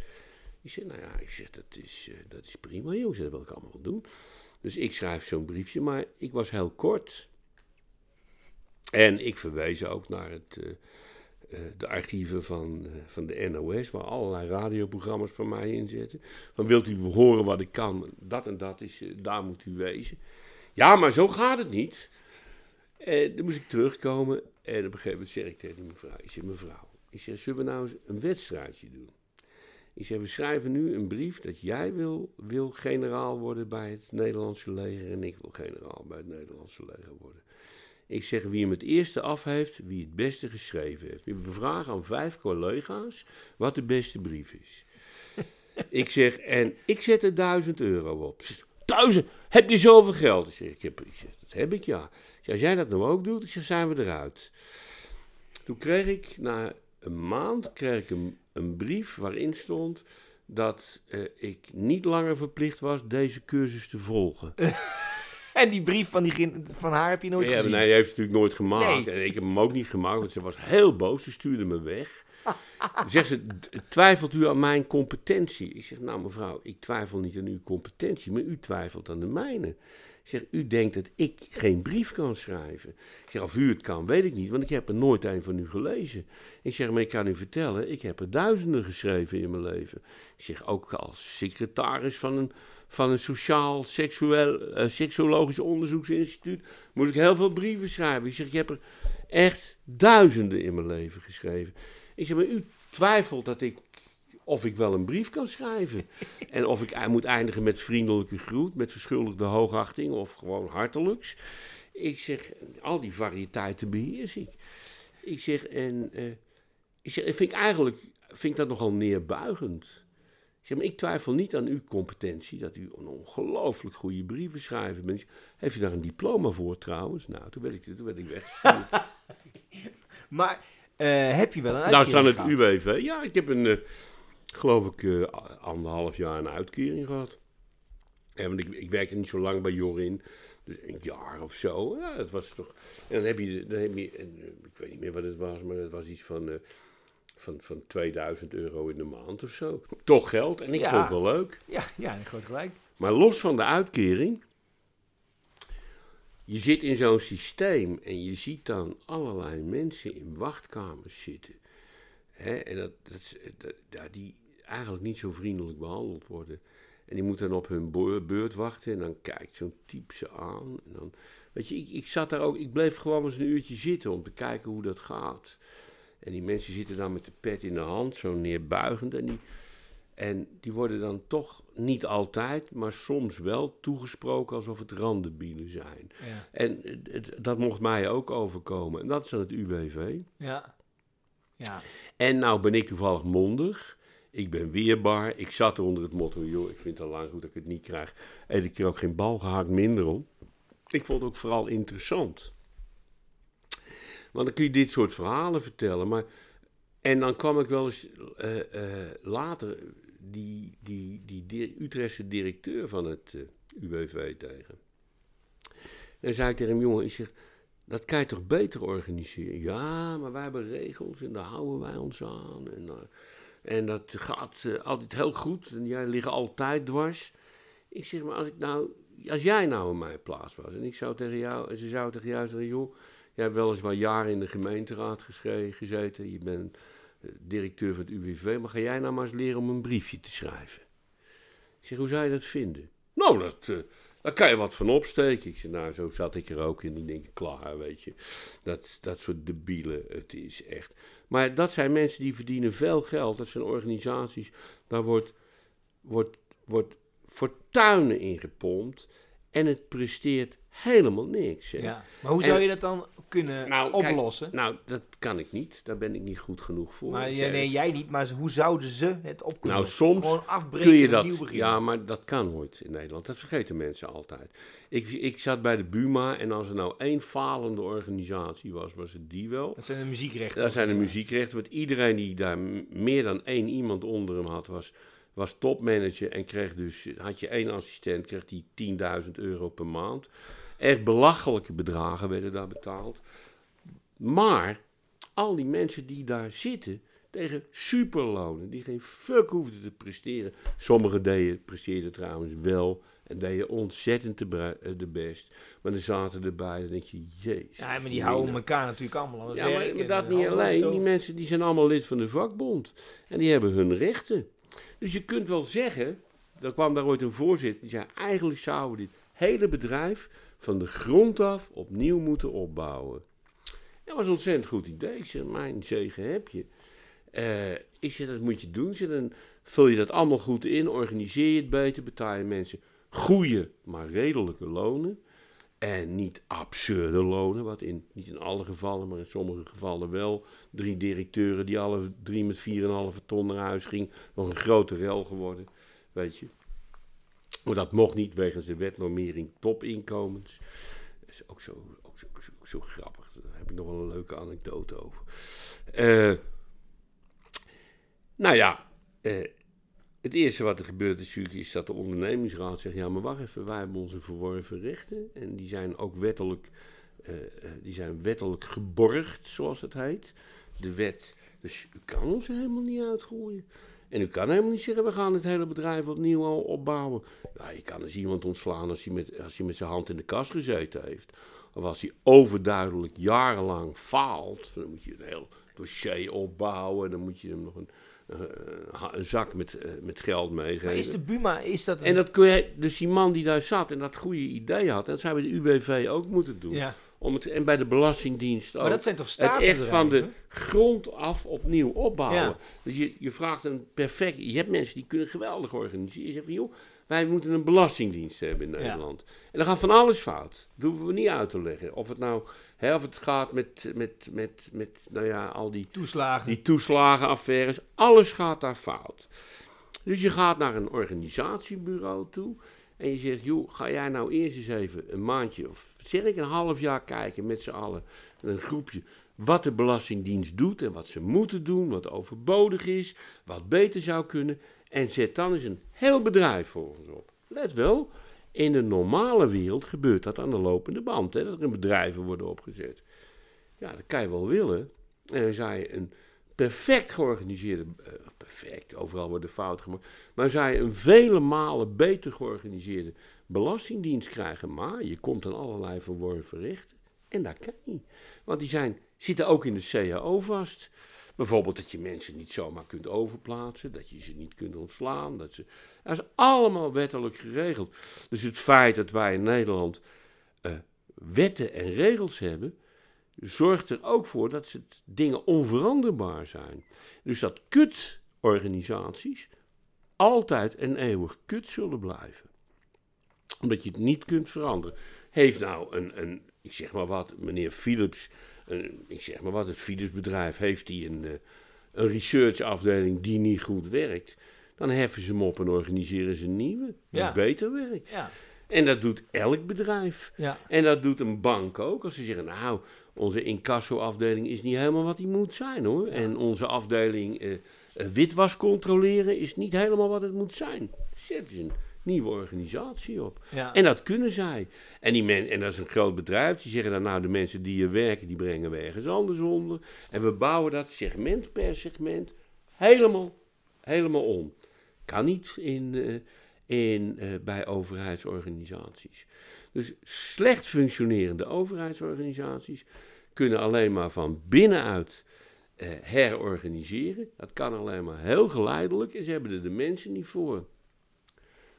Ik zeg, nou ja, ik zeg, dat is, dat is prima, zeg, dat wil ik allemaal wel doen. Dus ik schrijf zo'n briefje, maar ik was heel kort. En ik verwees ook naar het, de archieven van, eh, van de NOS, waar allerlei radioprogramma's van mij in zitten. Van wilt u horen wat ik kan? Dat en dat is, eh, daar moet u wezen. Ja, maar zo gaat het niet. En dan moest ik terugkomen en op een gegeven moment zeg ik tegen die mevrouw, ik zeg mevrouw, ik zeg, zullen we nou eens een wedstrijdje doen? Ik zeg, we schrijven nu een brief dat jij wil, wil generaal worden bij het Nederlandse leger en ik wil generaal bij het Nederlandse leger worden. Ik zeg, wie hem het eerste af heeft, wie het beste geschreven heeft. We vragen aan vijf collega's wat de beste brief is. ik zeg, en ik zet er duizend euro op. Ze zegt, duizend? Heb je zoveel geld? Ik zeg, ik heb, ik zeg, dat heb ik ja. Ik zeg, als jij dat nou ook doet, ik zeg, zijn we eruit. Toen kreeg ik, na een maand, kreeg ik een, een brief waarin stond dat eh, ik niet langer verplicht was deze cursus te volgen. En die brief van, die, van haar heb je nooit Ja, gezien? nee, die heeft ze natuurlijk nooit gemaakt. Nee. En ik heb hem ook niet gemaakt, want ze was heel boos. Ze stuurde me weg. Zegt ze, "D- twijfelt u aan mijn competentie? Ik zeg, nou mevrouw, ik twijfel niet aan uw competentie, maar u twijfelt aan de mijne. Ik zeg, u denkt dat ik geen brief kan schrijven. Ik zeg, of u het kan, weet ik niet, want ik heb er nooit een van u gelezen. Ik zeg, maar ik kan u vertellen, ik heb er duizenden geschreven in mijn leven. Ik zeg, ook als secretaris van een, van een sociaal, seksueel, eh, seksuologisch onderzoeksinstituut moest ik heel veel brieven schrijven. Ik zeg, ik heb er echt duizenden in mijn leven geschreven. Ik zeg, maar u twijfelt dat ik, of ik wel een brief kan schrijven. en of ik ei- moet eindigen met vriendelijke groet, met verschuldigde hoogachting of gewoon hartelijks. Ik zeg, al die variëteiten beheers ik. Ik zeg, en eh, ik zeg, vind ik eigenlijk vind ik dat nogal neerbuigend. Ik zeg, maar ik twijfel niet aan uw competentie, dat u een ongelooflijk goede brieven schrijver bent. Heeft u daar een diploma voor trouwens? Nou, toen werd ik, toen werd ik weggestuurd. Maar eh, heb je wel een Daar uitkering staan het? UWV. Ja, ik heb een, eh, geloof ik, eh, anderhalf jaar een uitkering gehad. Ja, want ik, ik werkte niet zo lang bij Jorin. Dus een jaar of zo. Ja, dat was toch... En dan heb je... Dan heb je en, ik weet niet meer wat het was, maar het was iets van... eh, van, van 2000 euro in de maand of zo. Toch geld. En ik Ja. vond het wel leuk. Ja, ja, groot gelijk. Maar los van de uitkering, je zit in zo'n systeem en je ziet dan allerlei mensen in wachtkamers zitten. Hè, en dat, dat, is- dat- die eigenlijk niet zo vriendelijk behandeld worden. En die moeten dan op hun beurt wachten en dan kijkt zo'n type ze aan. En dan, weet je, ik, ik zat daar ook, ik bleef gewoon eens een uurtje zitten om te kijken hoe dat gaat. En die mensen zitten dan met de pet in de hand, zo neerbuigend. En die, en die worden dan toch niet altijd, maar soms wel toegesproken alsof het randenbielen zijn. Ja. En dat mocht mij ook overkomen. En dat is dan het UWV. Ja. Ja. En nou ben ik toevallig mondig. Ik ben weerbaar. Ik zat er onder het motto, joh, ik vind het al lang goed dat ik het niet krijg. En ik er ook geen bal gehakt minder om. Ik vond het ook vooral interessant. Want dan kun je dit soort verhalen vertellen. Maar, en dan kwam ik wel eens eh, eh, later die, die, die, di- Utrechtse directeur van het eh, UWV tegen. En zei ik tegen hem, jongen, ik zeg, dat kan je toch beter organiseren? Ja, maar wij hebben regels en daar houden wij ons aan. En, en dat gaat altijd heel goed en jij liggen altijd dwars. Ik zeg, maar als, ik nou, als jij nou in mijn plaats was en ik zou tegen jou, en ze zou tegen jou zeggen, joh, jij hebt weliswaar jaren in de gemeenteraad gezeten, je bent eh, directeur van het UWV, maar ga jij nou maar eens leren om een briefje te schrijven? Ik zeg, hoe zou je dat vinden? Nou, dat, eh, daar kan je wat van opsteken. Ik zeg, nou, zo zat ik er ook in. Die denk ik, klaar, weet je. Dat, dat soort debielen, het is echt. Maar dat zijn mensen die verdienen veel geld. Dat zijn organisaties, daar wordt, wordt, wordt fortuinen in gepompt. En het presteert helemaal niks. Hè. ja. Maar hoe En- zou je dat dan kunnen Nou, kijk, oplossen? Nou, dat kan ik niet. Daar ben ik niet goed genoeg voor. maar ja, nee, jij niet, maar hoe zouden ze het op kunnen Nou, soms Gewoon afbreken kun je dat. Ja, maar dat kan nooit in Nederland. Dat vergeten mensen altijd. Ik, ik zat bij de Buma en als er nou één falende organisatie was, was het die wel. Dat zijn de muziekrechten. Dat zijn de muziekrechten, want iedereen die daar meer dan één iemand onder hem had, was, was topmanager en kreeg dus, had je één assistent, kreeg die 10.000 euro per maand. Echt belachelijke bedragen werden daar betaald. Maar al die mensen die daar zitten, tegen superlonen, die geen fuck hoefden te presteren. Sommigen deden, presteerden trouwens wel en deden ontzettend de, eh, de best. Maar er zaten erbij, dan denk je, jezus. Ja, maar die houden elkaar natuurlijk allemaal aan het Ja, maar, dat niet alleen. Die mensen die zijn allemaal lid van de vakbond. En die hebben hun rechten. Dus je kunt wel zeggen, er kwam daar ooit een voorzitter, die zei, eigenlijk zouden we dit hele bedrijf van de grond af opnieuw moeten opbouwen. Dat was een ontzettend goed idee. Ik mijn zegen heb je. Eh, ik zeg, dat moet je doen. Zeg, Vul je dat allemaal goed in, organiseer je het beter, betaal je mensen goede, maar redelijke lonen. En niet absurde lonen, wat in, niet in alle gevallen, maar in sommige gevallen wel. Drie directeuren die alle drie met 4,5 ton naar huis gingen. Nog een grote rel geworden, weet je. Maar dat mocht niet wegens de wetnormering topinkomens. Dat is ook zo, ook zo, grappig. Daar heb ik nog wel een leuke anekdote over. Eh, nou ja, eh, het eerste wat er gebeurt is is dat de ondernemingsraad zegt... ja, maar wacht even, wij hebben onze verworven rechten... en die zijn ook wettelijk, eh, die zijn wettelijk geborgd, zoals het heet. De wet, dus u kan ons helemaal niet uitgooien. En u kan helemaal niet zeggen, we gaan het hele bedrijf opnieuw al opbouwen. Ja, je kan dus iemand ontslaan als hij met, als hij met zijn hand in de kas gezeten heeft. Of als hij overduidelijk jarenlang faalt. Dan moet je een heel dossier opbouwen. Dan moet je hem nog een, eh, een zak met, eh, met geld meegeven. Maar is de Buma, is dat... een- En dat kun je, dus die man die daar zat en dat goede idee had, dat zou bij de UWV ook moeten doen. ja. Om het, en bij de Belastingdienst ook. Maar dat zijn toch het echt van de grond af opnieuw opbouwen. Ja. Dus je, je vraagt een perfect... Je hebt mensen die kunnen geweldig organiseren. Je zegt van, joh, wij moeten een belastingdienst hebben in Ja. Nederland. En dan gaat van alles fout. Dat hoeven we niet uit te leggen. Of het nou... Hè, of het gaat met, met, met, met, nou ja, al die Toeslagen. die toeslagenaffaires, alles gaat daar fout. Dus je gaat naar een organisatiebureau toe en je zegt, joh, ga jij nou eerst eens even een maandje of zeg ik een half jaar kijken met z'n allen, een groepje, wat de Belastingdienst doet en wat ze moeten doen, wat overbodig is, wat beter zou kunnen. En zet dan eens een heel bedrijf voor ons op. Let wel, in de normale wereld gebeurt dat aan de lopende band, hè, dat er bedrijven worden opgezet. Ja, dat kan je wel willen. En dan je een perfect georganiseerde, eh, perfect, overal worden fouten gemaakt, maar je een vele malen beter georganiseerde belastingdienst krijgen. Maar je komt aan allerlei verworven rechten en dat kan niet. Want die zijn, zitten ook in de CAO vast. Bijvoorbeeld dat je mensen niet zomaar kunt overplaatsen, dat je ze niet kunt ontslaan. Dat, ze, dat is allemaal wettelijk geregeld. Dus het feit dat wij in Nederland eh, wetten en regels hebben, zorgt er ook voor dat ze dingen onveranderbaar zijn. Dus dat kutorganisaties altijd en eeuwig kut zullen blijven. Omdat je het niet kunt veranderen. Heeft nou een, een ik zeg maar wat, meneer Philips, een, ik zeg maar wat, het Philips bedrijf, heeft die een, eh, een researchafdeling die niet goed werkt, dan heffen ze hem op en organiseren ze een nieuwe, die Ja. beter werkt. Ja. En dat doet elk bedrijf. Ja. En dat doet een bank ook. Als ze zeggen, nou, onze incassoafdeling is niet helemaal wat die moet zijn hoor. En onze afdeling eh, witwas controleren is niet helemaal wat het moet zijn. Zet eens een nieuwe organisatie op. Ja. En dat kunnen zij. En, die men, en dat is een groot bedrijf. Die zeggen dan, nou, de mensen die hier werken, die brengen we ergens anders onder. En we bouwen dat segment per segment helemaal, helemaal om. Kan niet in, eh, in, eh, bij overheidsorganisaties. Dus slecht functionerende overheidsorganisaties kunnen alleen maar van binnenuit herorganiseren. Dat kan alleen maar heel geleidelijk en ze hebben er de mensen niet voor.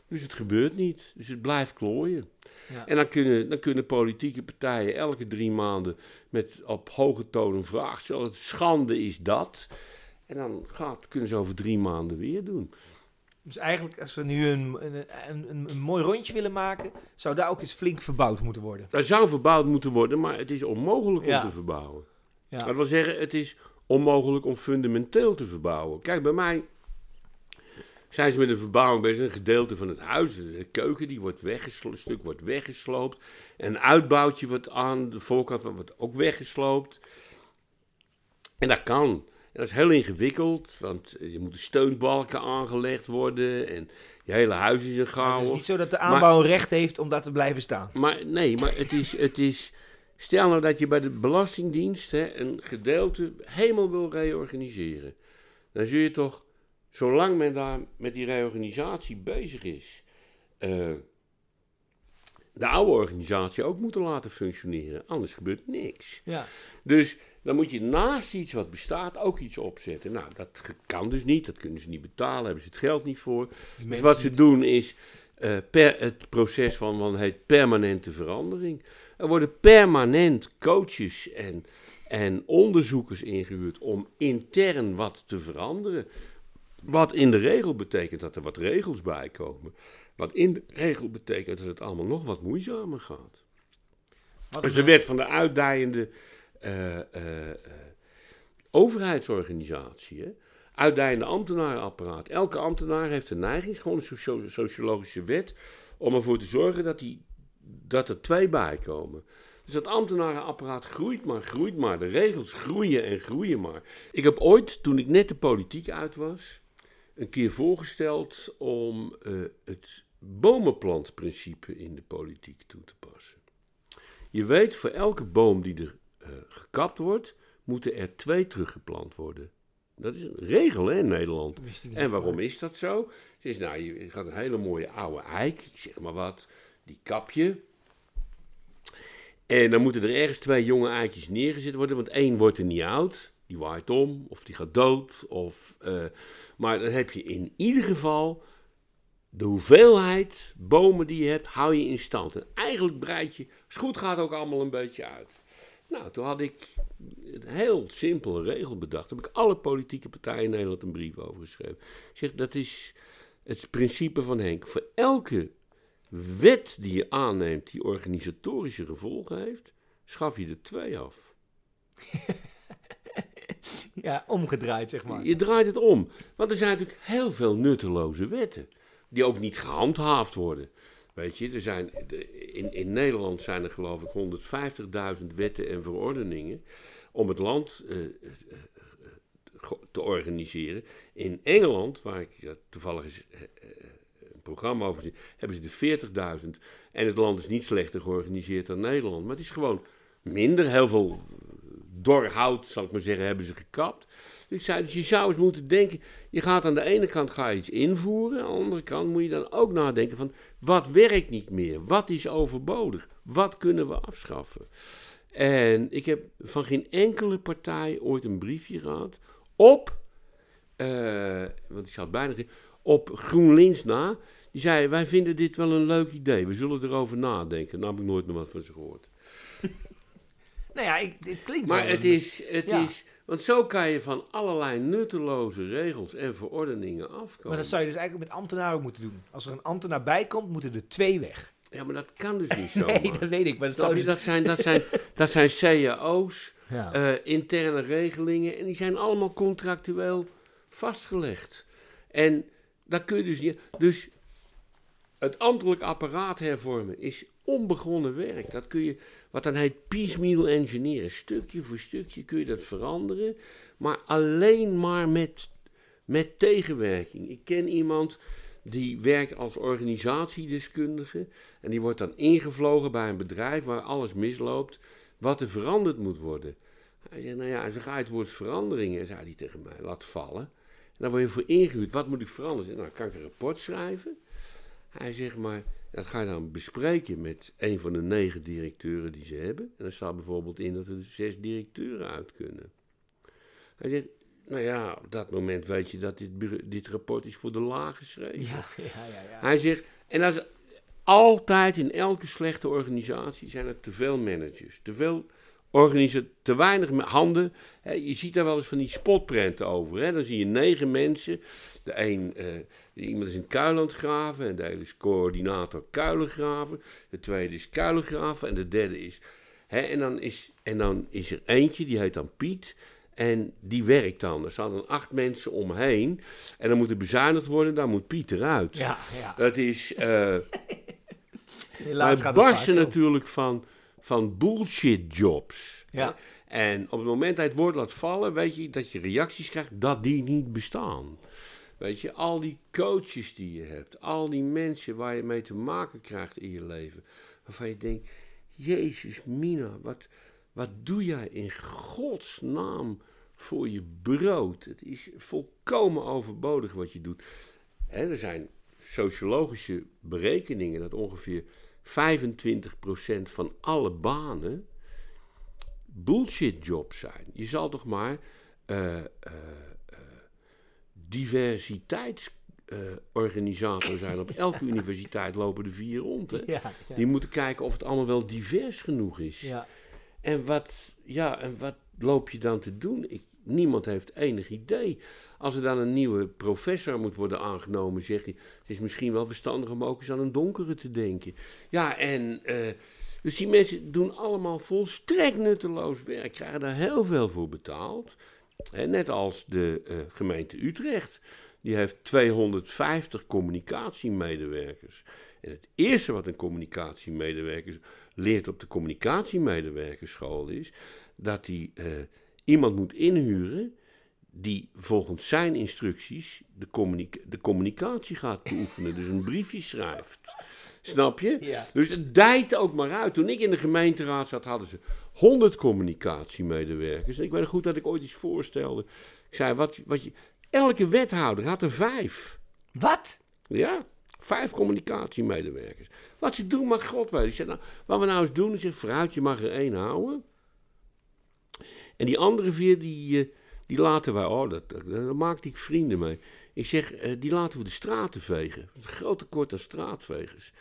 Dus het gebeurt niet. Dus het blijft klooien. Ja. En dan kunnen, dan kunnen politieke partijen elke drie maanden met op hoge toon een vraag stellen. Schande is dat. En dan gaat, kunnen ze over drie maanden weer doen. Dus eigenlijk, als we nu een, een, een, een, mooi rondje willen maken, zou daar ook eens flink verbouwd moeten worden. Daar zou verbouwd moeten worden, maar het is onmogelijk Ja. om te verbouwen. Ja. Dat wil zeggen, het is onmogelijk om fundamenteel te verbouwen. Kijk, bij mij zijn ze met een verbouwing bezig. Een gedeelte van het huis, de keuken, die wordt weggesloopt, een stuk wordt weggesloopt. En een uitbouwtje wordt aan de voorkant wordt ook weggesloopt. En dat kan. En dat is heel ingewikkeld, want je moet de steunbalken aangelegd worden en je hele huis is een het chaos. is niet zo dat de aanbouw een recht heeft om daar te blijven staan. Maar nee, maar het is, het is. Stel nou dat je bij de Belastingdienst hè, een gedeelte helemaal wil reorganiseren. Dan zul je toch, zolang men daar met die reorganisatie bezig is, eh, de oude organisatie ook moeten laten functioneren. Anders gebeurt niks. Ja. Dus dan moet je naast iets wat bestaat ook iets opzetten. Nou, dat kan dus niet. Dat kunnen ze niet betalen. Hebben ze het geld niet voor. Dus wat ze doen is eh, per, het proces van wat heet permanente verandering. Er worden permanent coaches en, en onderzoekers ingehuurd om intern wat te veranderen. Wat in de regel betekent dat er wat regels bij komen. Wat in de regel betekent dat het allemaal nog wat moeizamer gaat. Wat Dat is een- de wet van de uitdijende eh, eh, overheidsorganisatie. Hè? Uitdijende ambtenarenapparaat. Elke ambtenaar heeft een neiging, gewoon een socio- sociologische wet, om ervoor te zorgen dat, die, dat er twee bij komen. Dus dat ambtenarenapparaat groeit maar, groeit maar. De regels groeien en groeien maar. Ik heb ooit, toen ik net de politiek uit was, een keer voorgesteld om eh, het bomenplantprincipe in de politiek toe te passen. Je weet, voor elke boom die er eh, gekapt wordt, moeten er twee teruggeplant worden. Dat is een regel hè, in Nederland. En waarom is dat zo? Het is, nou, je gaat een hele mooie oude eik, ik zeg maar wat, die kap je. En dan moeten er ergens twee jonge eikjes neergezet worden, want één wordt er niet oud. Die waait om, of die gaat dood. Of, eh, maar dan heb je in ieder geval de hoeveelheid bomen die je hebt, hou je in stand. En eigenlijk breid je, als het goed gaat, ook allemaal een beetje uit. Nou, toen had ik een heel simpele regel bedacht. Daar heb ik alle politieke partijen in Nederland een brief over geschreven. Ik zeg, dat is het principe van Henk. Voor elke wet die je aanneemt die organisatorische gevolgen heeft, schaf je er twee af. Ja, omgedraaid, zeg maar. Je draait het om. Want er zijn natuurlijk heel veel nutteloze wetten. Die ook niet gehandhaafd worden. Weet je, er zijn, in, in Nederland zijn er geloof ik 150.000 wetten en verordeningen. om het land eh, eh, eh, te organiseren. In Engeland, waar ik ja, toevallig eens, een programma over zie, hebben ze de 40.000. En het land is niet slechter georganiseerd dan Nederland. Maar het is gewoon minder. Heel veel dor hout, zal ik maar zeggen, hebben ze gekapt. Dus ik zei, dus je zou eens moeten denken, je gaat aan de ene kant ga je iets invoeren, aan de andere kant moet je dan ook nadenken van, wat werkt niet meer? Wat is overbodig? Wat kunnen we afschaffen? En ik heb van geen enkele partij ooit een briefje gehad op, eh, want ik zat bijna, op GroenLinks na. Die zei, wij vinden dit wel een leuk idee, we zullen erover nadenken. Daar heb ik nooit meer wat van ze gehoord. Nou ja, ik, dit klinkt Maar wel het een- is, het Ja. is, want zo kan je van allerlei nutteloze regels en verordeningen afkomen. Maar dat zou je dus eigenlijk met ambtenaren moeten doen. Als er een ambtenaar bij komt, moeten er twee weg. Ja, maar dat kan dus niet zo. Nee, dat weet ik. Maar dat je? dus... Dat zijn, dat zijn, dat zijn cao's, Ja. eh, interne regelingen, en die zijn allemaal contractueel vastgelegd. En daar kun je dus niet. Dus het ambtelijk apparaat hervormen is onbegonnen werk. Dat kun je, wat dan heet piecemeal engineeren. Stukje voor stukje kun je dat veranderen, maar alleen maar met, met tegenwerking. Ik ken iemand die werkt als organisatiedeskundige en die wordt dan ingevlogen bij een bedrijf waar alles misloopt, wat er veranderd moet worden. Hij zegt, nou ja, zo ga je het woord veranderingen, zei hij tegen mij, laat vallen. En dan word je voor ingehuurd. Wat moet ik veranderen? Nou, kan ik een rapport schrijven? Hij zegt maar, dat ga je dan bespreken met een van de negen directeuren die ze hebben. En er staat bijvoorbeeld in dat er zes directeuren uit kunnen. Hij zegt, nou ja, op dat moment weet je dat dit, dit rapport is voor de laag geschreven. Ja, ja, ja. Hij zegt, en dat is altijd in elke slechte organisatie zijn er te veel managers, te veel organisatie, te weinig handen. Hè, je ziet daar wel eens van die spotprenten over. Hè. Dan zie je negen mensen. De een, eh, iemand is in Kuiland graven en de ene is coördinator kuilengraven. De tweede is kuilengraven en de derde is... Hè, en, dan is en dan is er eentje, die heet dan Piet... En die werkt dan. Er staan dan acht mensen omheen. En dan moet er bezuinigd worden, dan moet Piet eruit. ja, ja. Dat is. eh Helaas wij barsten natuurlijk van, van bullshit jobs. Ja. En op het moment dat je het woord laat vallen, weet je dat je reacties krijgt dat die niet bestaan. Weet je, al die coaches die je hebt, al die mensen waar je mee te maken krijgt in je leven, waarvan je denkt, Jezus Mina, wat, wat doe jij in Gods naam voor je brood? Het is volkomen overbodig wat je doet. Er zijn sociologische berekeningen dat ongeveer 25% van alle banen bullshit jobs zijn. Je zal toch maar eh, diversiteitsorganisator zijn. Op elke universiteit lopen er vier rond. Hè? Ja, ja. Die moeten kijken of het allemaal wel divers genoeg is. ja. En wat, ja, en wat loop je dan te doen? Ik, niemand heeft enig idee. Als er dan een nieuwe professor moet worden aangenomen, zeg je, het is misschien wel verstandig om ook eens aan een donkere te denken. Ja, en eh, dus die mensen doen allemaal volstrekt nutteloos werk, krijgen daar heel veel voor betaald. Net als de eh, gemeente Utrecht. Die heeft 250 communicatiemedewerkers. En het eerste wat een communicatiemedewerker leert op de communicatiemedewerkerschool is dat hij eh, iemand moet inhuren die volgens zijn instructies de, communica- de communicatie gaat beoefenen. Dus een briefje schrijft. Snap je? Ja. Dus het dijt ook maar uit. Toen ik in de gemeenteraad zat, hadden ze 100 communicatiemedewerkers. En ik weet nog goed dat ik ooit iets voorstelde. Ik zei, wat, wat je, elke wethouder had er vijf. Wat? Ja, vijf communicatiemedewerkers. Wat ze doen, mag God weten. Ik nou, wat we nou eens doen, is vooruit, je mag er één houden. En die andere vier, die, eh, die laten wij, oh, dat, dat, daar maakte ik vrienden mee. Ik zeg, eh, die laten we de straten vegen. Een groot tekort aan straatvegers.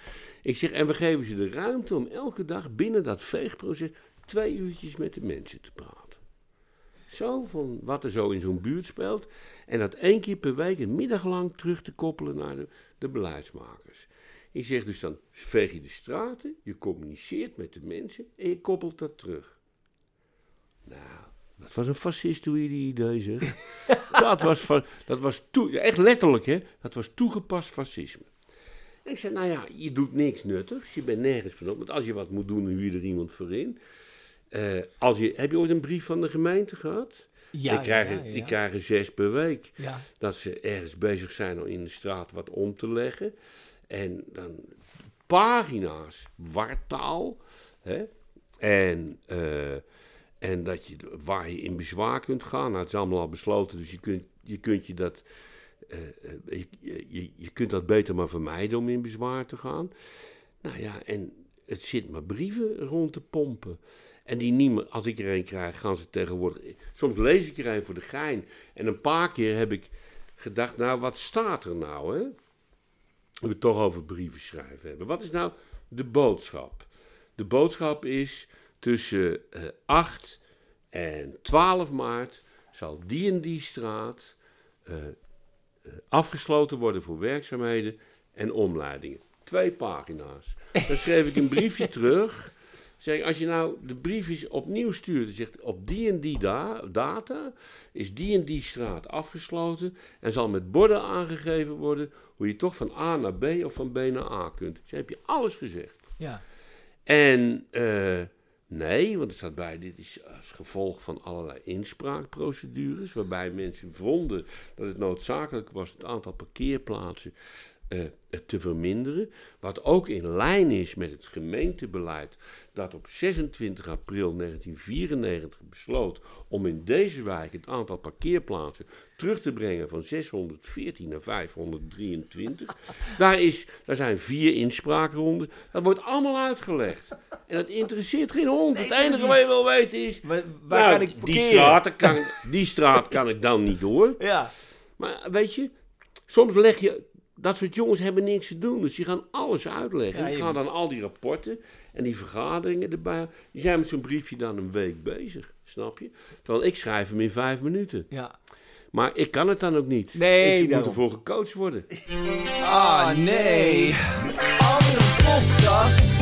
Ik zeg, en we geven ze de ruimte om elke dag binnen dat veegproces twee uurtjes met de mensen te praten. Zo, van wat er zo in zo'n buurt speelt. En dat één keer per week een middag lang terug te koppelen naar de, de beleidsmakers. Ik zeg dus dan veeg je de straten, je communiceert met de mensen en je koppelt dat terug. Nou, dat was een fascistoïde idee zeg. dat was, dat was toe, echt letterlijk hè, dat was toegepast fascisme. En ik zei, nou ja, je doet niks nuttigs, je bent nergens van op. Want als je wat moet doen, huur je er iemand voor in. Eh, als je, heb je ooit een brief van de gemeente gehad? Ja, ik, krijg, ja, ja. ik krijg er zes per week Ja. dat ze ergens bezig zijn om in de straat wat om te leggen. En dan pagina's wartaal. Hè? En, eh, en dat je, waar je in bezwaar kunt gaan. Nou, het is allemaal al besloten, dus je kunt je, kunt je dat. eh, eh, je, je, je kunt dat beter maar vermijden om in bezwaar te gaan. Nou ja, en het zit maar brieven rond te pompen. En die niemand, als ik er een krijg, gaan ze tegenwoordig. Soms lees ik er een voor de gein. En een paar keer heb ik gedacht, nou, wat staat er nou, hè? We het toch over brieven schrijven hebben. Wat is nou de boodschap? De boodschap is tussen eh 8 en 12 maart zal die en die straat eh, eh, afgesloten worden voor werkzaamheden en omleidingen. Twee pagina's. Dan schreef ik een briefje terug. Zeg, ik, als je nou de briefjes opnieuw stuurt en zegt op die en die da- data is die en die straat afgesloten en zal met borden aangegeven worden hoe je toch van A naar B of van B naar A kunt. Dus heb je alles gezegd. Ja. En eh, nee, want er staat bij, dit is als gevolg van allerlei inspraakprocedures, waarbij mensen vonden dat het noodzakelijk was het aantal parkeerplaatsen eh, te verminderen. Wat ook in lijn is met het gemeentebeleid dat op 26 april 1994 besloot om in deze wijk het aantal parkeerplaatsen terug te brengen van 614 naar 523. Daar, is, daar zijn vier inspraakrondes. Dat wordt allemaal uitgelegd. En dat interesseert geen hond. het enige wat je wil weten is... Waar, waar nou, kan ik die, parkeren? straat, kan, die straat kan ik dan niet door. Ja. Maar weet je, soms leg je. Dat soort jongens hebben niks te doen. Dus die gaan alles uitleggen. Ja, die je- gaan dan al die rapporten en die vergaderingen erbij. Die zijn met zo'n briefje dan een week bezig. Snap je? Terwijl ik schrijf hem in vijf minuten. Ja. Maar ik kan het dan ook niet. Nee, ik moet ervoor gecoacht worden. Ah nee. Andere podcast.